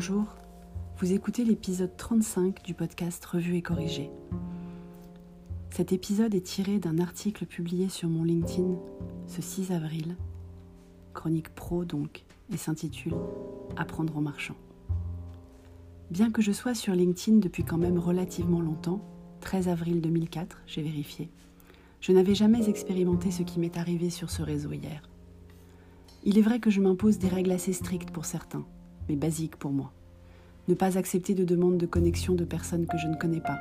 Bonjour, vous écoutez l'épisode 35 du podcast Revue et corrigé. Cet épisode est tiré d'un article publié sur mon LinkedIn ce 6 avril, chronique pro donc, et s'intitule Apprendre en marchant. Bien que je sois sur LinkedIn depuis quand même relativement longtemps, 13 avril 2004, j'ai vérifié, je n'avais jamais expérimenté ce qui m'est arrivé sur ce réseau hier. Il est vrai que je m'impose des règles assez strictes pour certains, mais basiques pour moi. Ne pas accepter de demandes de connexion de personnes que je ne connais pas,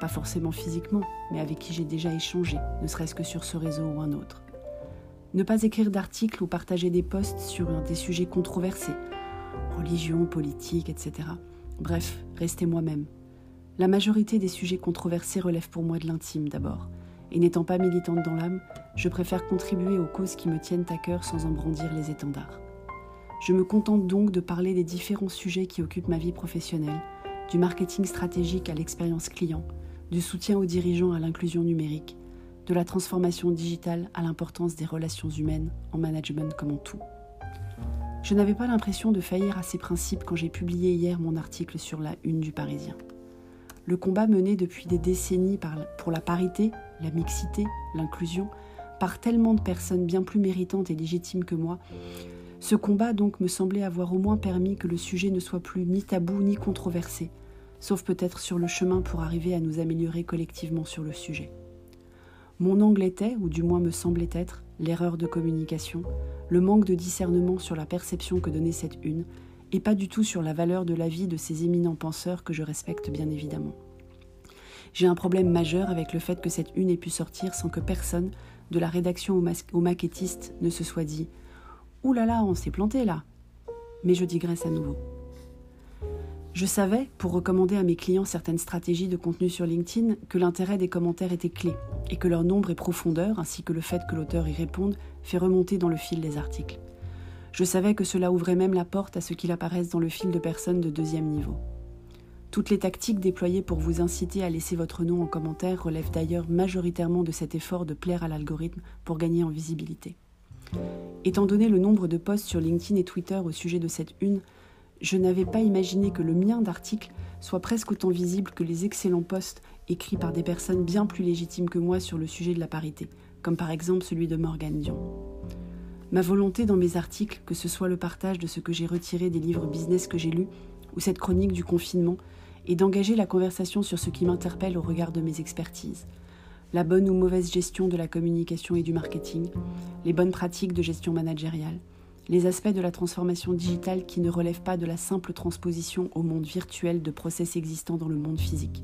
pas forcément physiquement, mais avec qui j'ai déjà échangé, ne serait-ce que sur ce réseau ou un autre. Ne pas écrire d'articles ou partager des posts sur des sujets controversés, religion, politique, etc. Bref, rester moi-même. La majorité des sujets controversés relèvent pour moi de l'intime d'abord, et n'étant pas militante dans l'âme, je préfère contribuer aux causes qui me tiennent à cœur sans en brandir les étendards. Je me contente donc de parler des différents sujets qui occupent ma vie professionnelle, du marketing stratégique à l'expérience client, du soutien aux dirigeants à l'inclusion numérique, de la transformation digitale à l'importance des relations humaines en management comme en tout. Je n'avais pas l'impression de faillir à ces principes quand j'ai publié hier mon article sur la une du Parisien. Le combat mené depuis des décennies pour la parité, la mixité, l'inclusion, par tellement de personnes bien plus méritantes et légitimes que moi, ce combat donc me semblait avoir au moins permis que le sujet ne soit plus ni tabou ni controversé, sauf peut-être sur le chemin pour arriver à nous améliorer collectivement sur le sujet. Mon angle était, ou du moins me semblait être, l'erreur de communication, le manque de discernement sur la perception que donnait cette une, et pas du tout sur la valeur de la vie de ces éminents penseurs que je respecte bien évidemment. J'ai un problème majeur avec le fait que cette une ait pu sortir sans que personne, de la rédaction au, maquettiste, ne se soit dit Ouh là là, on s'est planté là. Mais je digresse à nouveau. Je savais, pour recommander à mes clients certaines stratégies de contenu sur LinkedIn, que l'intérêt des commentaires était clé et que leur nombre et profondeur, ainsi que le fait que l'auteur y réponde, fait remonter dans le fil des articles. Je savais que cela ouvrait même la porte à ce qu'il apparaisse dans le fil de personnes de deuxième niveau. Toutes les tactiques déployées pour vous inciter à laisser votre nom en commentaire relèvent d'ailleurs majoritairement de cet effort de plaire à l'algorithme pour gagner en visibilité. Étant donné le nombre de posts sur LinkedIn et Twitter au sujet de cette une, je n'avais pas imaginé que le mien d'article soit presque autant visible que les excellents posts écrits par des personnes bien plus légitimes que moi sur le sujet de la parité, comme par exemple celui de Morgan Dion. Ma volonté dans mes articles, que ce soit le partage de ce que j'ai retiré des livres business que j'ai lus, ou cette chronique du confinement, est d'engager la conversation sur ce qui m'interpelle au regard de mes expertises, la bonne ou mauvaise gestion de la communication et du marketing, les bonnes pratiques de gestion managériale, les aspects de la transformation digitale qui ne relèvent pas de la simple transposition au monde virtuel de process existants dans le monde physique.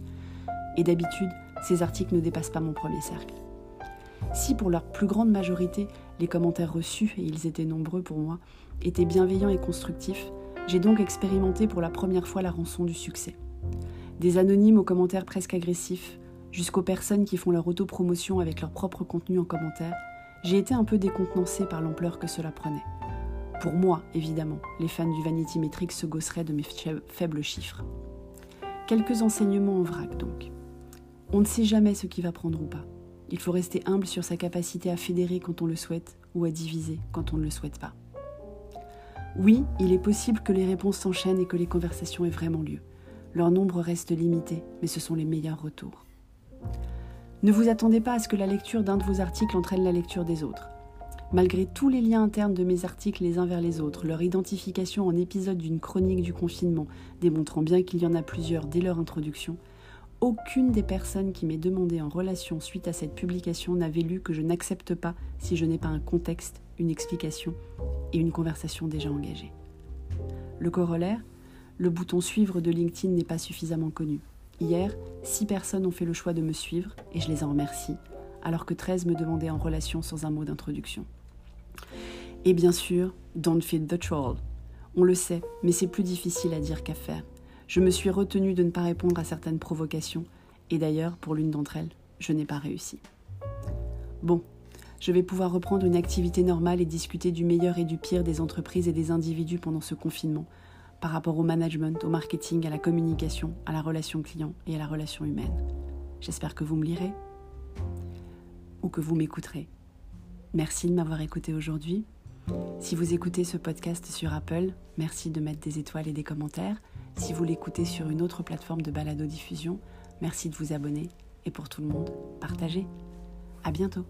Et d'habitude, ces articles ne dépassent pas mon premier cercle. Si pour leur plus grande majorité, les commentaires reçus, et ils étaient nombreux pour moi, étaient bienveillants et constructifs, j'ai donc expérimenté pour la première fois la rançon du succès. Des anonymes aux commentaires presque agressifs, jusqu'aux personnes qui font leur autopromotion avec leur propre contenu en commentaire, j'ai été un peu décontenancée par l'ampleur que cela prenait. Pour moi, évidemment, les fans du Vanity Metrics se gosseraient de mes faibles chiffres. Quelques enseignements en vrac donc. On ne sait jamais ce qui va prendre ou pas. Il faut rester humble sur sa capacité à fédérer quand on le souhaite ou à diviser quand on ne le souhaite pas. Oui, il est possible que les réponses s'enchaînent et que les conversations aient vraiment lieu. Leur nombre reste limité, mais ce sont les meilleurs retours. Ne vous attendez pas à ce que la lecture d'un de vos articles entraîne la lecture des autres. Malgré tous les liens internes de mes articles les uns vers les autres, leur identification en épisode d'une chronique du confinement, démontrant bien qu'il y en a plusieurs dès leur introduction, aucune des personnes qui m'est demandé en relation suite à cette publication n'avait lu que je n'accepte pas si je n'ai pas un contexte, une explication et une conversation déjà engagée. Le corollaire, le bouton suivre de LinkedIn n'est pas suffisamment connu. Hier, six personnes ont fait le choix de me suivre et je les en remercie, alors que 13 me demandaient en relation sans un mot d'introduction. Et bien sûr, don't feed the troll. On le sait, mais c'est plus difficile à dire qu'à faire. Je me suis retenue de ne pas répondre à certaines provocations, et d'ailleurs, pour l'une d'entre elles, je n'ai pas réussi. Bon, je vais pouvoir reprendre une activité normale et discuter du meilleur et du pire des entreprises et des individus pendant ce confinement, par rapport au management, au marketing, à la communication, à la relation client et à la relation humaine. J'espère que vous me lirez ou que vous m'écouterez. Merci de m'avoir écouté aujourd'hui. Si vous écoutez ce podcast sur Apple, merci de mettre des étoiles et des commentaires. Si vous l'écoutez sur une autre plateforme de balado-diffusion, merci de vous abonner et pour tout le monde, partagez. À bientôt.